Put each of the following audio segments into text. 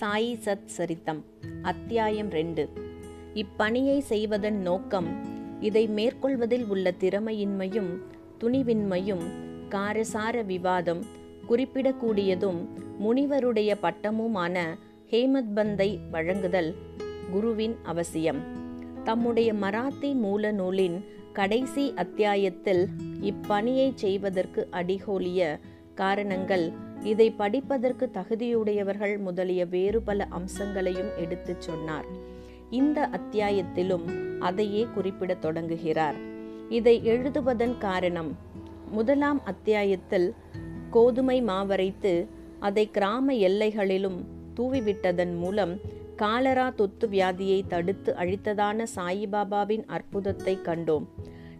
சாயி சத் சரித்தம் அத்தியாயம் ரெண்டு. இப்பணியை செய்வதன் நோக்கம் இதை மேற்கொள்வதில் உள்ள திறமையின்மையும் துணிவின்மையும் காரசார விவாதம் குறிப்பிடக்கூடியதும் முனிவருடைய பட்டமுமான ஹேமத் பந்தை வழங்குதல் குருவின் அவசியம். தம்முடைய மராத்தி மூல நூலின் கடைசி அத்தியாயத்தில் இப்பணியை செய்வதற்கு அடிகோலிய காரணங்கள் இதை படிப்பதற்கு தகுதியுடையவர்கள் முதலிய வேறு பல அம்சங்களையும் எடுத்துச் சொன்னார். இந்த அத்தியாயத்திலும் அதையே குறிப்பிடத் தொடங்குகிறார். இதை எழுதுவதன் காரணம் முதலாம் அத்தியாயத்தில் கோதுமை மாவரைத்து அதை கிராம எல்லைகளிலும் தூவிவிட்டதன் மூலம் காலரா தொத்து வியாதியை தடுத்து அழித்ததான சாயிபாபாவின் அற்புதத்தை கண்டோம்.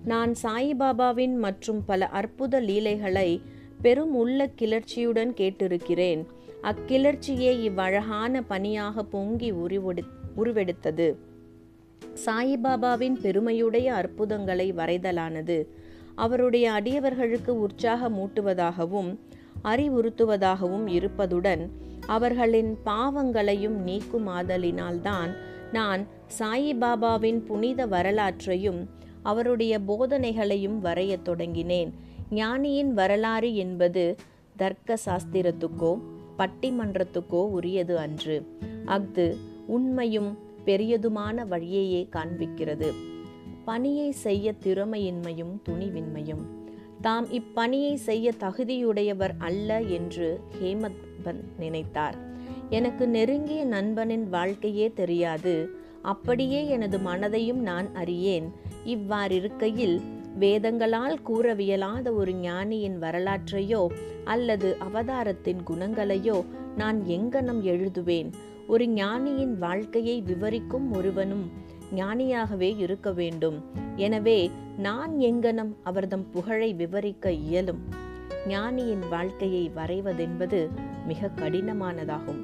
நான் சாயிபாபாவின் மற்றும் பல அற்புத லீலைகளை பெரும் உள்ள கிளர்ச்சியுடன் கேட்டிருக்கிறேன். அக்கிளர்ச்சியே இவ்வழகான பணியாக பொங்கி உருவெடு உருவெடுத்தது. சாயிபாபாவின் பெருமையுடைய அற்புதங்களை வரைதலானது. அவருடைய அடியவர்களுக்கு உற்சாகமூட்டுவதாகவும் அறிவுறுத்துவதாகவும் இருப்பதுடன் அவர்களின் பாவங்களையும் நீக்குமாதலினால்தான் நான் சாயிபாபாவின் புனித வரலாற்றையும் அவருடைய போதனைகளையும் வரையத் தொடங்கினேன். ஞானியின் வரலாறு என்பது தர்க்க சாஸ்திரத்துக்கோ பட்டிமன்றத்துக்கோ உரியது அன்று. அஃது உண்மையும் பெரியதுமான வழியையே காண்பிக்கிறது. பணியை செய்ய திறமையின்மையும் துணிவின்மையும். தாம் இப்பணியை செய்ய தகுதியுடையவர் அல்ல என்று ஹேமத் நினைத்தார். எனக்கு நெருங்கிய நண்பனின் வாழ்க்கையே தெரியாது. அப்படியே எனது மனதையும் நான் அறியேன். இவ்வாறிருக்கையில் வேதங்களால் கூறவியலாத ஒரு ஞானியின் வரலாற்றையோ அல்லது அவதாரத்தின் குணங்களையோ நான் எங்கனம் எழுதுவேன்? ஒரு ஞானியின் வாழ்க்கையை விவரிக்கும் ஒருவனும் ஞானியாகவே இருக்க வேண்டும். எனவே நான் எங்கனம் அவர்தம் புகழை விவரிக்க இயலும்? ஞானியின் வாழ்க்கையை வரைவதென்பது மிக கடினமானதாகும்.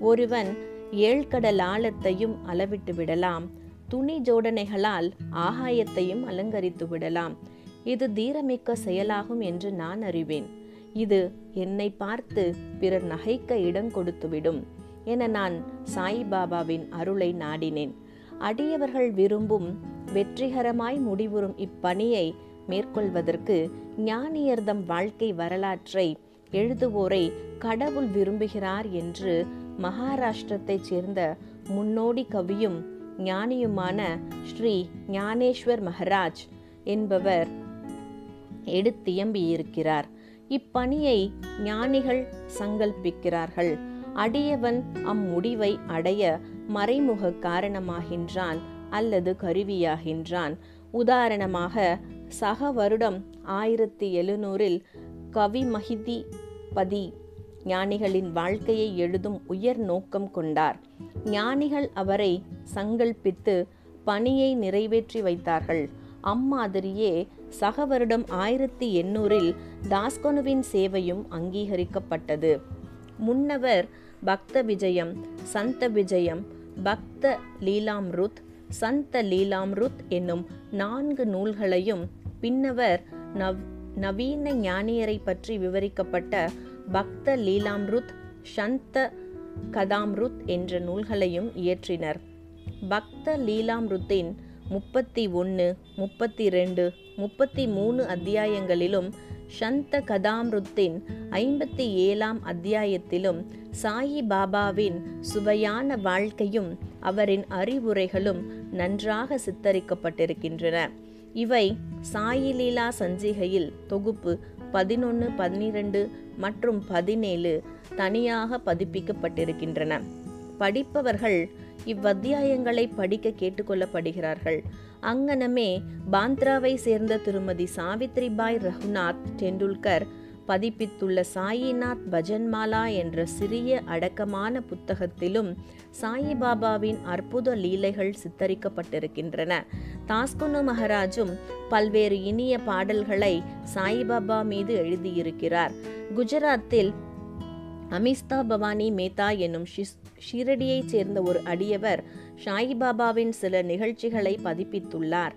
ஒருவன் ஏழ்கடல் ஆழத்தையும் அளவிட்டு விடலாம். துணி ஜோடனைகளால் ஆகாயத்தையும் அலங்கரித்து விடலாம். இது தீரமிக்க செயலாகும் என்று நான் அறிவேன். இது என்னை பார்த்து பிறர் நகைக்க இடம் கொடுத்துவிடும் என நான் சாய்பாபாவின் அருளை நாடினேன். அடியவர்கள் விரும்பும் வெற்றிகரமாய் முடிவுறும் இப்பணியை மேற்கொள்வதற்கு ஞானியர்தம் வாழ்க்கை வரலாற்றை எழுதுவோரை கடவுள் விரும்புகிறார் என்று மகாராஷ்டிரத்தைச் சேர்ந்த முன்னோடி கவியும் ஞானியுமான ஸ்ரீ ஞானேஸ்வர் மகராஜ் என்பவர் எடுத்தியம்பியிருக்கிறார் இப்பணியை ஞானிகள் சங்கல்பிக்கிறார்கள். அடியவன் அம்முடிவை அடைய மறைமுக காரணமாகின்றான் அல்லது கருவியாகின்றான். உதாரணமாக சக வருடம் ஆயிரத்தி எழுநூறில் கவிமகிதி பதி ஞானிகளின் வாழ்க்கையை எழுதும் உயர் நோக்கம் கொண்டார். ஞானிகள் அவரை சங்கல்பித்து பணியை நிறைவேற்றி வைத்தார்கள். அம்மாதிரியே சக வருடம் ஆயிரத்தி எண்ணூறில் தாஸ்கனுவின் சேவையும் அங்கீகரிக்கப்பட்டது. முன்னவர் பக்த விஜயம் சந்த விஜயம் பக்த லீலாம்ருத் சந்த லீலாம்ருத் என்னும் நான்கு நூல்களையும் பின்னவர் நவ் நவீன ஞானியரை பற்றி விவரிக்கப்பட்ட பக்த லீலாம்ருத் சந்த கதாம்ருத் என்ற நூல்களையும் இயற்றினர். பக்த லீலாம்ருத்தின் முப்பத்தி ஒன்று முப்பத்தி ரெண்டு முப்பத்தி மூணு அத்தியாயங்களிலும் சந்த கதாம்ருத்தின் ஐம்பத்தி ஏழாம் அத்தியாயத்திலும் சாயி பாபாவின் சுவையான வாழ்க்கையும் அவரின் அறிவுரைகளும் நன்றாக சித்தரிக்கப்பட்டிருக்கின்றன. இவை சாயிலீலா சஞ்சிகையில் தொகுப்பு பதினொன்று பன்னிரண்டு மற்றும் பதினேழு தனியாக பதிப்பிக்கப்பட்டிருக்கின்றன. படிப்பவர்கள் இவ்வத்தியாயங்களை படிக்க கேட்டுக்கொள்ளப்படுகிறார்கள். அங்கனமே பாந்த்ராவை சேர்ந்த திருமதி சாவித்ரிபாய் ரகுநாத் டெண்டுல்கர் பதிப்பித்துள்ள சாயிநாத் பஜன்மாலா என்ற சிறிய அடக்கமான புத்தகத்திலும் சாயிபாபாவின் அற்புத லீலைகள் சித்தரிக்கப்பட்டிருக்கின்றன. தாஸ்குனு மகராஜும் பல்வேறு இனிய பாடல்களை சாயிபாபா மீது எழுதியிருக்கிறார். குஜராத்தில் அமிஸ்தா பவானி மேத்தா என்னும் ஷிரடியைச் சேர்ந்த ஒரு அடியவர் ஷாயிபாபாவின் சில நிகழ்ச்சிகளை பதிப்பித்துள்ளார்.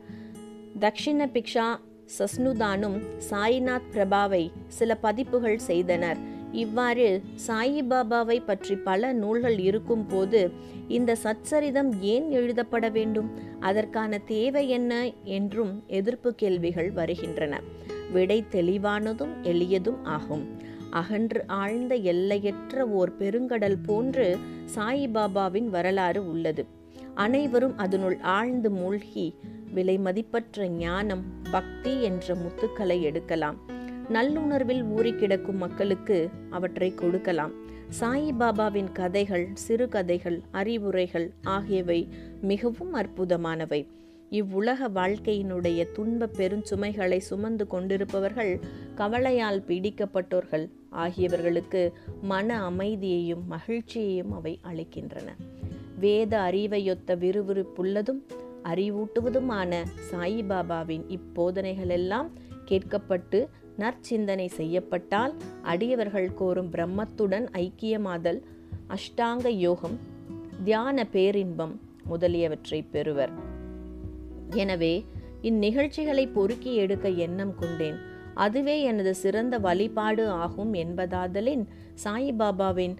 தக்ஷிண பிக்ஷா சஸ்னுதானும் சாய்நாத் பிரபாவை சில பதிப்புகள் செய்தனர். இவ்வாறு சாயிபாபாவை பற்றி பல நூல்கள் இருக்கும் போது இந்த சச்சரிதம் ஏன் எழுதப்பட வேண்டும்? அதற்கான தேவை என்ன? என்றும் எதிர்ப்பு கேள்விகள் வருகின்றன. விடை தெளிவானதும் எளியதும் ஆகும். அகன்று ஆழ்ந்த எல்லையற்ற ஓர் பெருங்கடல் போன்று சாயிபாபாவின் வரலாறு உள்ளது. அனைவரும் அதனுள் ஆழ்ந்து மூழ்கி விலை மதிப்பற்ற ஞானம் பக்தி என்ற முத்துக்களை எடுக்கலாம். நல்லுணர்வில் ஊறி கிடக்கும் மக்களுக்கு அவற்றை கொடுக்கலாம். சாயிபாபாவின் கதைகள் சிறுகதைகள் அறிவுரைகள் ஆகியவை மிகவும் அற்புதமானவை. இவ்வுலக வாழ்க்கையினுடைய துன்ப பெருஞ்சுமைகளை சுமந்து கொண்டிருப்பவர்கள் கவலையால் பீடிக்கப்பட்டோர்கள் ஆகியவர்களுக்கு மன அமைதியையும் மகிழ்ச்சியையும் அவை அளிக்கின்றன. வேத அறிவையொத்த விறுவிறுப்புள்ளதும் அறிவூட்டுவதுமான சாயிபாபாவின் இப்போதனைகளெல்லாம் கேட்கப்பட்டு நற்சிந்தனை செய்யப்பட்டால் அடியவர்கள் கோரும் பிரம்மத்துடன் ஐக்கியமாதல் அஷ்டாங்க யோகம் தியான பேரின்பம் முதலியவற்றை பெறுவர். எனவே இந்நிகழ்ச்சிகளை பொறுக்கி எடுக்க எண்ணம் கொண்டேன். அதுவே எனது சிறந்த வழிபாடு ஆகும் என்பதாதலின் சாயிபாபாவின்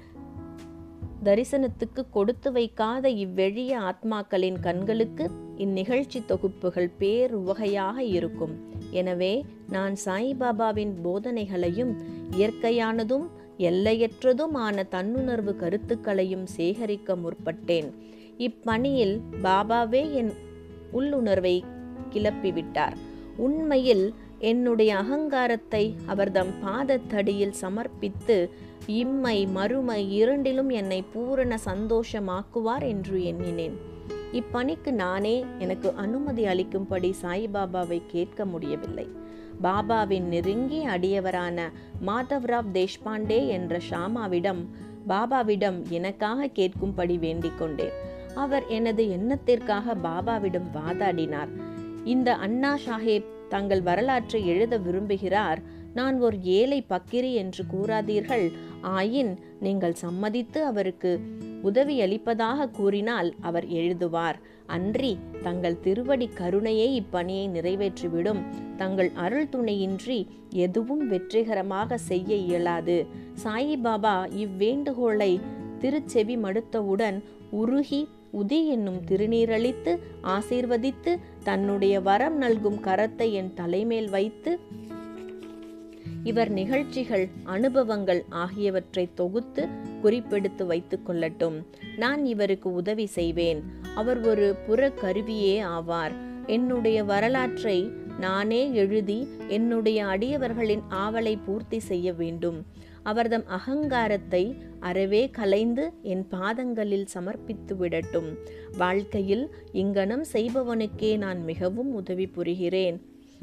தரிசனத்துக்கு கொடுத்து வைக்காத இவ்வெழிய ஆத்மாக்களின் கண்களுக்கு இந்நிகழ்ச்சி தொகுப்புகள் பேருவகையாக இருக்கும். எனவே நான் சாய்பாபாவின் போதனைகளையும் இயற்கையானதும் எல்லையற்றதுமான தன்னுணர்வு கருத்துக்களையும் சேகரிக்க முற்பட்டேன். இப்பணியில் பாபாவே என் உள்ளுணர்வை கிளப்பிவிட்டார். உண்மையில் என்னுடைய அகங்காரத்தை அவர்தம் பாதத்தடியில் சமர்ப்பித்து இம்மை மறுமை இரண்டிலும் என்னை பூரண சந்தோஷமாக்குவார் என்று எண்ணினேன். இப்பணிக்கு நானே எனக்கு அனுமதி அளிக்கும்படி சாய்பாபாவை கேட்க முடியவில்லை. பாபாவின் நெருங்கிய அடியவரான மாதவ்ராவ் தேஷ்பாண்டே என்ற ஷாமாவிடம் பாபாவிடம் எனக்காக கேட்கும்படி வேண்டிக் கொண்டேன். அவர் எனது எண்ணத்திற்காக பாபாவிடம் வாதாடினார். இந்த அண்ணா சாஹேப் தங்கள் வரலாற்றை எழுத விரும்புகிறார். நான் ஒரு ஏழை பக்கிரி என்று கூறாதீர்கள். ஆயின் நீங்கள் சம்மதித்து அவருக்கு உதவியளிப்பதாக கூறினால் அவர் எழுதுவார். அன்றி தங்கள் திருவடி கருணையே இப்பணியை நிறைவேற்றிவிடும். தங்கள் அருள் துணையின்றி எதுவும் வெற்றிகரமாக செய்ய இயலாது. சாயிபாபா இவ்வேண்டுகோளை திருச்செவி மடுத்தவுடன் உருகி உதி என்னும் திருநீரளித்து ஆசீர்வதித்து தன்னுடைய வரம் நல்கும் கரத்தை என் தலைமேல் வைத்து இவர் நிகழ்ச்சிகள் அனுபவங்கள் ஆகியவற்றை தொகுத்து குறிப்பெடுத்து வைத்துக் கொள்ளட்டும். நான் இவருக்கு உதவி செய்வேன். அவர் ஒரு புற கருவியே ஆவார். என்னுடைய வரலாற்றை நானே எழுதி என்னுடைய அடியவர்களின் ஆவலை பூர்த்தி செய்ய வேண்டும். அவர்தம் அகங்காரத்தை அறவே கலைந்து என் பாதங்களில் சமர்ப்பித்து விடட்டும். வாழ்க்கையில் இங்கனம் செய்பவனுக்கே நான் மிகவும் உதவி புரிகிறேன்.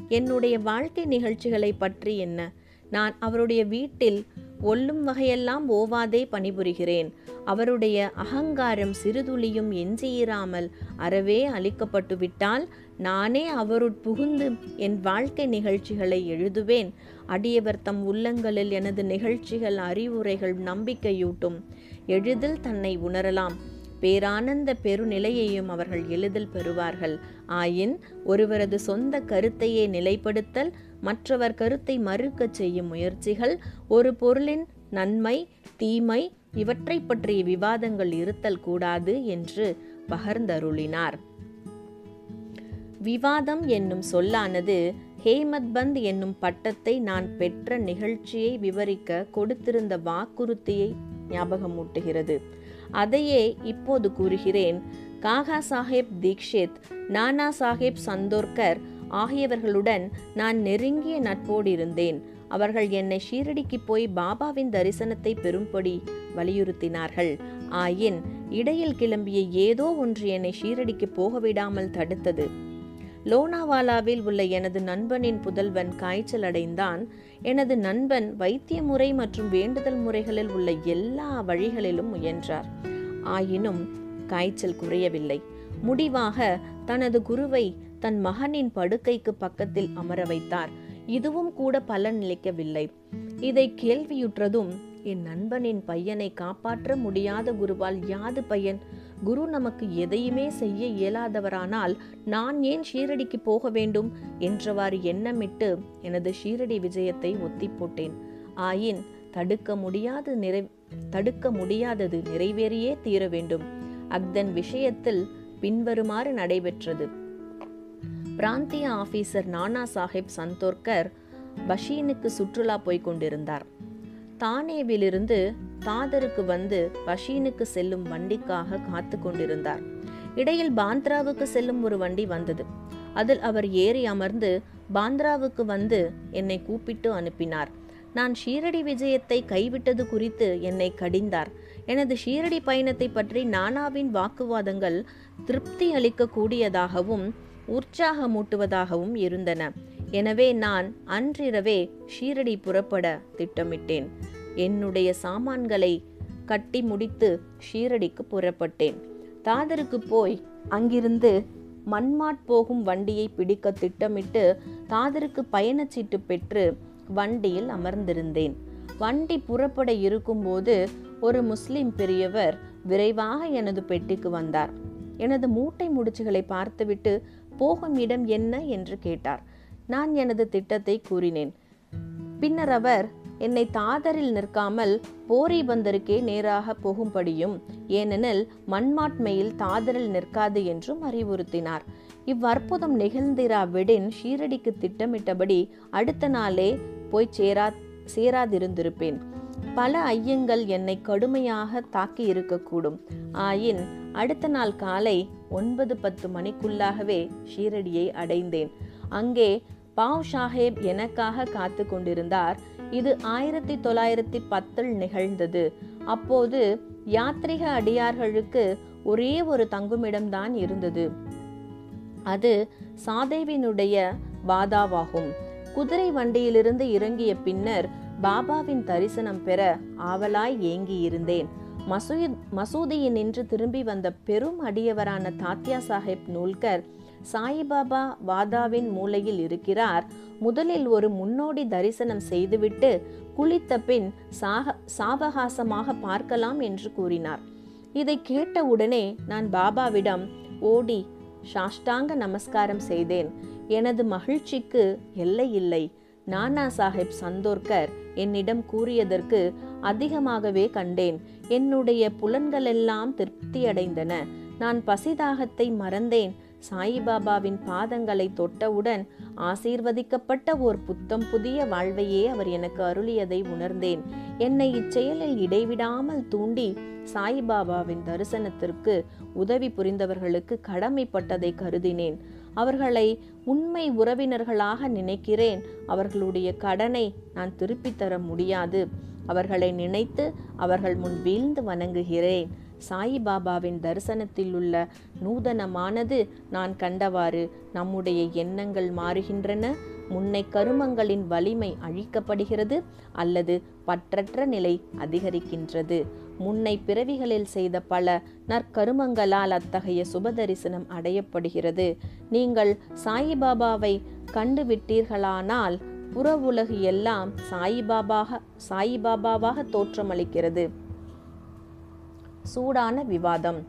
என்னுடைய வாழ்க்கை நிகழ்ச்சிகளை பற்றி என்ன? நான் அவருடைய வீட்டில் ஒல்லும் வகையெல்லாம் ஓவாதே பணிபுரிகிறேன். அவருடைய அகங்காரம் சிறுதுளியும் எஞ்சியிராமல் அறவே அளிக்கப்பட்டு விட்டால் நானே அவருட் புகுந்து என் வாழ்க்கை நிகழ்ச்சிகளை எழுதுவேன். அடியவர் தம் உள்ளங்களில் எனது நிகழ்ச்சிகள் அறிவுரைகள் நம்பிக்கையூட்டும். எளிதில் தன்னை உணரலாம். பேரானந்த பெருநிலையையும் அவர்கள் எளிதில் பெறுவார்கள். ஆயின் ஒருவரது சொந்த கருத்தையே நிலைப்படுத்தல் மற்றவர் கருத்தை மறுக்கச் செய்யும் முயற்சிகள் ஒரு பொருளின் நன்மை தீமை இவற்றை பற்றிய விவாதங்கள் இருத்தல் கூடாது என்று பகர்ந்தருளினார். விவாதம் என்னும் சொல்லானது ஹேமத்பந்த் என்னும் பட்டத்தை நான் பெற்ற நிகழ்ச்சியை விவரிக்க கொடுத்திருந்த வாக்குறுதியை ஞாபகமூட்டுகிறது. அதையே இப்போது கூறுகிறேன். காகா சாஹேப் தீக்ஷித் நானா சாஹேப் சந்தோர்கர் ஆகியவர்களுடன் நான் நெருங்கிய நட்போடு இருந்தேன் அவர்கள் என்னை ஷீரடிக்கு போய் பாபாவின் தரிசனத்தை பெறும்படி வலியுறுத்தினார்கள். ஆயின் இடையில் கிளம்பிய ஏதோ ஒன்று என்னை ஷீரடிக்கு போக விடாமல் தடுத்தது. லோனாவாலாவில் உள்ள எனது நண்பனின் புதல்வன் காய்ச்சல் அடைந்தான். எனது நண்பன் வைத்திய முறை மற்றும் வேண்டுதல் முறைகளில் உள்ள எல்லா வழிகளிலும் முயன்றார். ஆயினும் காய்ச்சல் குறையவில்லை. முடிவாக தனது குருவை தன் மகனின் படுக்கைக்கு பக்கத்தில் அமர வைத்தார். இதுவும் கூட பலன் நிலைக்கவில்லை. இதை கேள்வியுற்றதும் என் நண்பனின் பையனை காப்பாற்ற முடியாத குருவால் யாது பையன்? குரு நமக்கு எதையுமே செய்ய இயலாதவரானால் நான் ஏன் ஷீரடிக்கு போக வேண்டும்? என்றவாறு எண்ணமிட்டு எனது ஷீரடி விஜயத்தை ஒத்தி போட்டேன். ஆயின் தடுக்க முடியாது நிறை தடுக்க முடியாதது நிறைவேறியே தீர வேண்டும். அக்தன் விஷயத்தில் பின்வருமாறு நடைபெற்றது. பிராந்திய ஆபீசர் நானா சாஹிப் சந்தோர்கர் பஷீனுக்கு சுற்றுலா போய் கொண்டிருந்தார். தானேவிலிருந்து தாதருக்கு வந்து பஷீனுக்கு செல்லும் வண்டிக்காக காத்து கொண்டிருந்தார். இடையில் பாந்த்ராவுக்கு செல்லும் ஒரு வண்டி வந்தது. அதில் அவர் ஏறி அமர்ந்து பாந்த்ராவுக்கு வந்து என்னை கூப்பிட்டு அனுப்பினார். நான் ஷீரடி விஜயத்தை கைவிட்டது குறித்து என்னை கடிந்தார். எனது ஷீரடி பயணத்தை பற்றி நானாவின் வாக்குவாதங்கள் திருப்தி அளிக்க கூடியதாகவும் உற்சாகமூட்டுவதாகவும் இருந்தன. எனவே நான் அன்றிரவே ஷீரடி புறப்பட திட்டமிட்டேன். என்னுடைய சாமான்களை கட்டி முடித்து ஷீரடிக்கு புறப்பட்டேன். தாதருக்கு போய் அங்கிருந்து மன்மாட் போகும் வண்டியை பிடிக்க திட்டமிட்டு தாதருக்கு பயணச்சீட்டு பெற்று வண்டியில் அமர்ந்திருந்தேன். வண்டி புறப்பட இருக்கும்போது ஒரு முஸ்லிம் பெரியவர் விரைவாக எனது பெட்டிக்கு வந்தார். எனது மூட்டை முடிச்சுகளை பார்த்துவிட்டு போகும் இடம் என்ன என்று கேட்டார். நான் எனது திட்டத்தை கூறினேன். பின்னர் அவர் என்னை தாதரில் நிற்காமல் போரி பந்தருக்கே நேராக போகும்படியும் ஏனெனில் மண்மாட்மையில் தாதரில் நிற்காது என்றும் அறிவுறுத்தினார். இவ்வற்புதம் நிகழ்ந்திராவிடின் ஷீரடிக்கு திட்டமிட்டபடி அடுத்த நாளே போய் சேரா சேராதிருந்திருப்பேன். பல ஐயங்கள் என்னை கடுமையாக தாக்கி இருக்கக்கூடும் ஆயின் அடுத்த நாள் காலை ஒன்பது பத்து மணிக்குள்ளாகவே ஷீரடியை அடைந்தேன். அங்கே பாவ் சாஹேப் எனக்காக காத்து கொண்டிருந்தார். இது ஆயிரத்தி தொள்ளாயிரத்தி பத்தில் நிகழ்ந்தது. அப்போது யாத்ரிக அடியார்களுக்கு ஒரே ஒரு தங்குமிடம்தான் இருந்தது. அது சாதேவினுடைய வாதாவாகும். குதிரை வண்டியிலிருந்து இறங்கிய பின்னர் பாபாவின் தரிசனம் பெற ஆவலாய் ஏங்கி மசூ மசூதியின் மசூதியினின்று திரும்பி வந்த பெரும் அடியவரான தாத்யா சாஹிப் நூல்கர் சாயிபாபா வாதாவின் மூலையில் இருக்கிறார். முதலில் ஒரு முன்னோடி தரிசனம் செய்துவிட்டு குளித்த பின் சாக சாவகாசமாக பார்க்கலாம் என்று கூறினார். இதை கேட்டவுடனே நான் பாபாவிடம் ஓடி சாஷ்டாங்க நமஸ்காரம் செய்தேன். எனது மகிழ்ச்சிக்கு எல்லை இல்லை. நானா சாஹிப் சந்தோர்கர் என்னிடம் கூறியதற்கு அதிகமாகவே கண்டேன். என்னுடைய புலன்களெல்லாம் திருப்தியடைந்தன. நான் பசிதாகத்தை மறந்தேன். சாயிபாபாவின் பாதங்களை தொட்டவுடன் ஆசீர்வதிக்கப்பட்ட ஓர் புத்தம் புதிய வாழ்வையே அவர் எனக்கு அருளியதை உணர்ந்தேன். என்னை இச்செயலில் இடைவிடாமல் தூண்டி சாயிபாபாவின் தரிசனத்திற்கு உதவி புரிந்தவர்களுக்கு கடமைப்பட்டதை கருதினேன். அவர்களை உண்மை உறவினர்களாக நினைக்கிறேன். அவர்களுடைய கடனை நான் திருப்பித் தர முடியாது. அவர்களை நினைத்து அவர்கள் முன் வீழ்ந்து வணங்குகிறேன். சாயிபாபாவின் தரிசனத்தில் உள்ள நூதனமானது நான் கண்டவாறு நம்முடைய எண்ணங்கள் மாறுகின்றன. முன்னை கருமங்களின் வலிமை அழிக்கப்படுகிறது. அல்லது பற்றற்ற நிலை அதிகரிக்கின்றது. முன்னை பிறவிகளில் செய்த பல நற்கருமங்களால் அத்தகைய சுபதரிசனம் அடையப்படுகிறது. நீங்கள் சாயிபாபாவை கண்டுவிட்டீர்களானால் புற உலகு எல்லாம் சாயிபாபாக சாயிபாபாவாக தோற்றமளிக்கிறது. சூடான விவாதம்.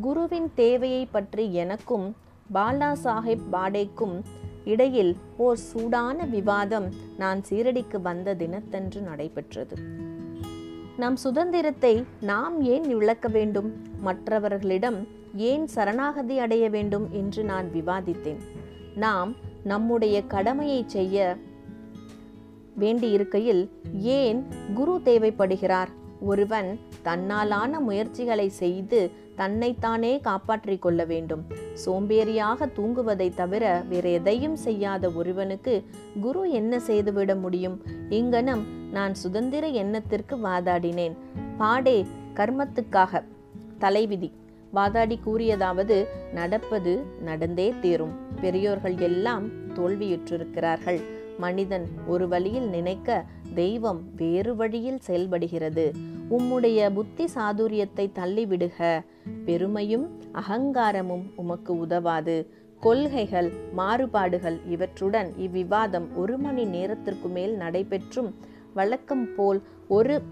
குருவின் தேவையை பற்றி எனக்கும் பாலா சாஹிப் பாடேக்கும் இடையில் ஓர் சூடான விவாதம் நான் சீரடிக்கு வந்த தினத்தன்று நடைபெற்றது. நம் சுதந்திரத்தை நாம் ஏன் விளக்க வேண்டும்? மற்றவர்களிடம் ஏன் சரணாகதி அடைய வேண்டும் என்று நான் விவாதித்தேன். நாம் நம்முடைய கடமையை செய்ய வேண்டியிருக்கையில் ஏன் குரு தேவைப்படுகிறார்? ஒருவன் தன்னாலான முயற்சிகளை செய்து தன்னைத்தானே காப்பாற்றிக் கொள்ள வேண்டும். சோம்பேறியாக தூங்குவதை தவிர வேறு எதையும் செய்யாத ஒருவனுக்கு குரு என்ன செய்துவிட முடியும்? இங்கனம் நான் சுதந்திர எண்ணத்திற்கு வாதாடினேன். பாடே கர்மத்துக்காக. தலைவிதி. வாதாடி கூறியதாவது நடப்பது நடந்தே தீரும். பெரியோர்கள் எல்லாம் தோல்வியுற்றிருக்கிறார்கள். மனிதன் ஒரு வழியில் நினைக்க தெய்வம் வேறு வழியில் செயல்படுகிறது. உம்முடைய புத்தி சாதுரியத்தை தள்ளிவிடுக. பெருமையும் அகங்காரமும் உமக்கு உதவாது. கொள்கைகள் மாறுபாடுகள் இவற்றுடன் இவ்விவாதம் ஒரு மணி நேரத்திற்கு மேல் நடைபெற்றும். வழக்கம் போல் ஒரு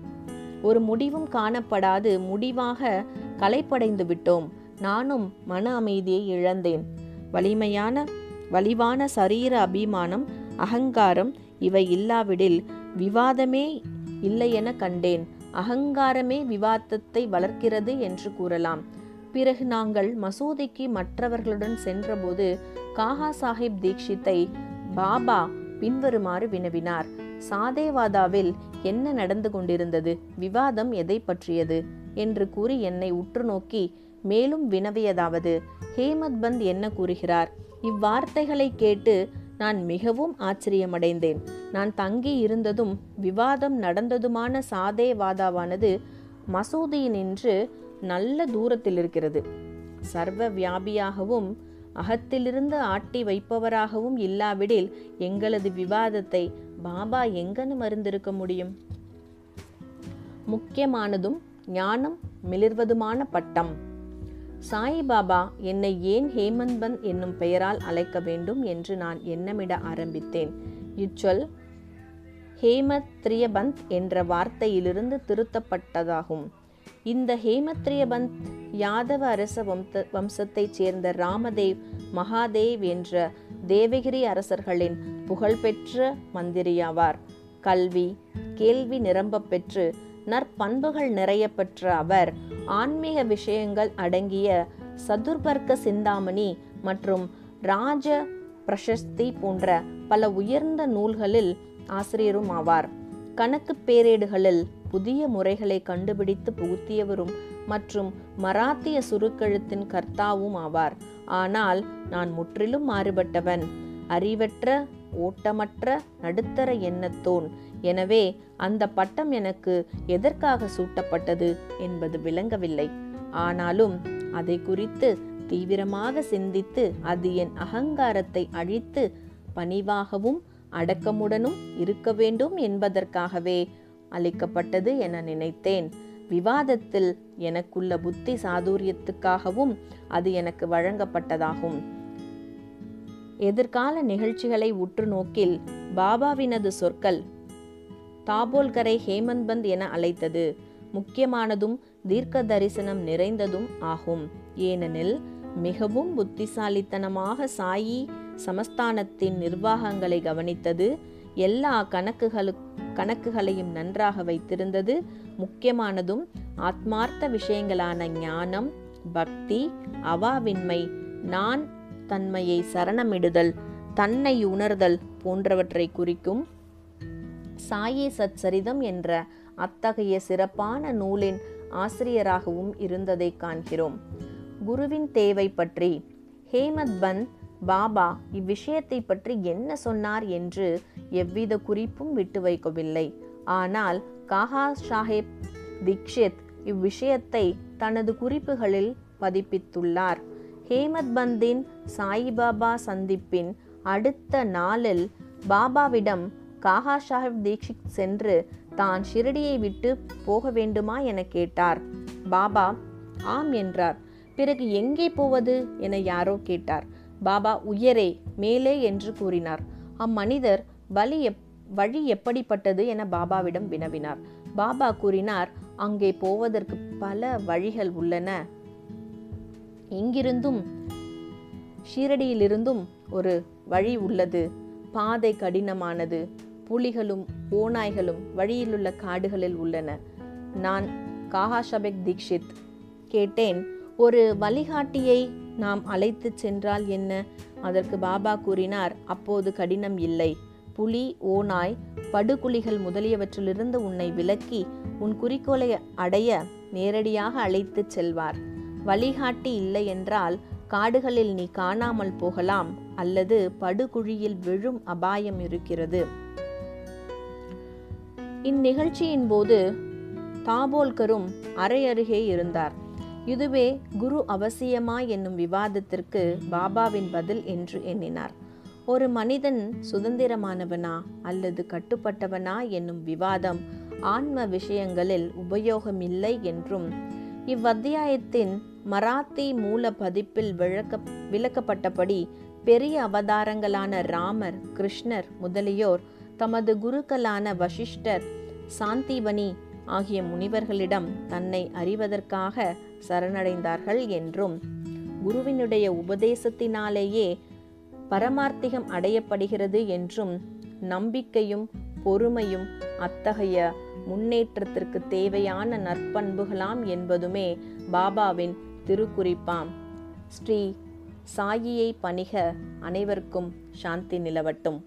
ஒரு முடிவும் காணப்படாது. முடிவாக களைப்படைந்து விட்டோம். நானும் மன அமைதியை இழந்தேன். வலிமையான வலிவான சரீர அபிமானம் அகங்காரம் இவை இல்லாவிடில் விவாதமே இல்லையென கண்டேன். அகங்காரமே விவாதத்தை வளர்க்கிறது என்று கூறலாம். பிறகு நாங்கள் மசூதிக்கு மற்றவர்களுடன் சென்றபோது காஹா சாஹிப் தீக்ஷித்தை பாபா பின்வருமாறு வினவினார். சாதேவாதாவில் என்ன நடந்து கொண்டிருந்தது? விவாதம் எதை பற்றியது? என்று கூறி என்னை உற்று நோக்கி மேலும் வினவியதாவது. ஹேமத் பந்த் என்ன கூறுகிறார்? இவ்வார்த்தைகளை கேட்டு நான் மிகவும் ஆச்சரியமடைந்தேன். நான் தங்கி இருந்ததும் விவாதம் நடந்ததுமான சாதே சாதேவாதாவானது மசூதியினின்று நல்ல தூரத்தில் இருக்கிறது. சர்வ வியாபியாகவும் அகத்திலிருந்து ஆட்டி வைப்பவராகவும் இல்லாவிடில் எங்களது விவாதத்தை பாபா எங்கன்னு மருந்திருக்க முடியும்? முக்கியமானதும் ஞானம் மிளிர்வதுமான பட்டம். சாய்பாபா என்னை ஏன் ஹேமந்த் என்னும் பெயரால் அழைக்க வேண்டும் என்று நான் எண்ணமிட ஆரம்பித்தேன். இச்சொல் ஹேமத்ரியபந்த் என்ற வார்த்தையிலிருந்து திருத்தப்பட்டதாகும். இந்த ஹேமத்ரியபந்த் யாதவ அரச வம்ச வம்சத்தைச் சேர்ந்த ராமதேவ் மகாதேவ் என்ற தேவகிரி அரசர்களின் புகழ்பெற்ற மந்திரியாவார். கல்வி கேள்வி நிரம்ப பெற்று நற்பண்புகள் நிறைய பெற்ற அவர் ஆன்மீக விஷயங்கள் அடங்கிய சதுர்பர்க்க சிந்தாமணி மற்றும் ராஜ பிரசஸ்தி போன்ற பல உயர்ந்த நூல்களில் ஆசிரியரும் ஆவார். கணக்கு பேரேடுகளில் புதிய முறைகளை கண்டுபிடித்து புகுத்தியவரும் மற்றும் மராத்திய சுருக்கெழுத்தின் கர்த்தாவும் ஆவார். ஆனால் நான் முற்றிலும் மாறுபட்டவன். அறிவற்ற ஓட்டமற்ற நடுத்தர எண்ணத்தோன் எனவே அந்த பட்டம் எனக்கு எதற்காக சூட்டப்பட்டது என்பது விளங்கவில்லை. ஆனாலும் அதை குறித்து தீவிரமாக சிந்தித்து அது என் அகங்காரத்தை அழித்து பணிவாகவும் அடக்கமுடனும் இருக்க வேண்டும் என்பதற்காகவே அளிக்கப்பட்டது என நினைத்தேன். விவாதத்தில் எனக்குள்ள புத்தி சாதுரியத்துக்காகவும் அது எனக்கு வழங்கப்பட்டதாகும். எதிர்கால நிகழ்ச்சிகளை உற்று நோக்கில் பாபாவினது சொற்கள் தாபோல்கரை ஹேமந்த் பந்த் என அழைத்தது. முக்கியமானதும் தீர்க்க தரிசனம் நிறைந்ததும் ஆகும். ஏனெனில் மிகவும் புத்திசாலித்தனமாக சாயி சமஸ்தானத்தின் நிர்வாகங்களை கவனித்தது. எல்லா கணக்குகளு கணக்குகளையும் நன்றாக வைத்திருந்தது. முக்கியமானதும் ஆத்மார்த்த விஷயங்களான ஞானம் பக்தி அவாவின்மை நான் தன்மையை சரணமிடுதல் தன்னை உணர்தல் போன்றவற்றை குறிக்கும் சாயே சச்சரிதம் என்ற அத்தகைய சிறப்பான நூலின் ஆசிரியராகவும் இருந்ததை காண்கிறோம். குருவின் தேவை பற்றி ஹேமத் பந்த் பாபா இவ்விஷயத்தை பற்றி என்ன சொன்னார் என்று எவ்வித குறிப்பும் விட்டு வைக்கவில்லை. ஆனால் காஹா சாஹேப் தீக்ஷித் இவ்விஷயத்தை தனது குறிப்புகளில் பதிப்பித்துள்ளார். ஹேமத் பந்தின் சாயிபாபா சந்திப்பின் அடுத்த நாளில் பாபாவிடம் காகா சாஹிப் தீக்ஷித் சென்று தான் ஷிரடியை விட்டு போக வேண்டுமா என கேட்டார். பாபா ஆம் என்றார். பிறகு எங்கே போவது? என யாரோ கேட்டார். பாபா உயரே மேலே என்று கூறினார். அம்மனிதர் வழி எப் வழி எப்படிப்பட்டது? என பாபாவிடம் வினவினார். பாபா கூறினார் அங்கே போவதற்கு பல வழிகள் உள்ளன. இங்கிருந்தும் ஷீரடியிலிருந்தும் ஒரு வழி உள்ளது. பாதை கடினமானது. புலிகளும் ஓநாய்களும் வழியிலுள்ள காடுகளில் உள்ளன. நான் காஹாஷபெக் தீக்ஷித் கேட்டேன் ஒரு வழிகாட்டியை நாம் அழைத்து சென்றால் என்ன? அதற்கு பாபா கூறினார் அப்போது கடினம் இல்லை. புலி ஓநாய் படுகுழிகள் முதலியவற்றிலிருந்து உன்னை விலக்கி உன் குறிக்கோளை அடைய நேரடியாக அழைத்துச் செல்வார். வழிகாட்டி இல்லை என்றால் காடுகளில் நீ காணாமல் போகலாம் அல்லது படுகுழியில் விழும் அபாயம் இருக்கிறது. இந்நிகழ்ச்சியின் போது தாபோல்கரும் அரையருகே இருந்தார். இதுவே குரு அவசியமா என்னும் விவாதத்திற்கு பாபாவின் பதில் என்று எண்ணினார். ஒரு மனிதன் சுதந்திரமானவனா அல்லது கட்டுப்பட்டவனா என்னும் விவாதம் ஆன்ம விஷயங்களில் உபயோகமில்லை என்றும் இவ்வத்தியாயத்தின் மராத்தி மூல பதிப்பில் விளக்க விளக்கப்பட்டபடி பெரிய அவதாரங்களான ராமர் கிருஷ்ணர் முதலியோர் தமது குருக்களான வசிஷ்டர் சாந்திவனி ஆகிய முனிவர்களிடம் தன்னை அறிவதற்காக சரணடைந்தார்கள் என்றும் குருவினுடைய உபதேசத்தினாலேயே பரமார்த்திகம் அடையப்படுகிறது என்றும் நம்பிக்கையும் பொறுமையும் அத்தகைய முன்னேற்றத்திற்கு தேவையான நற்பண்புகளாம் என்பதுமே பாபாவின் திருக்குறிப்பாம். ஸ்ரீ சாயியை பணிக அனைவருக்கும் சாந்தி நிலவட்டும்.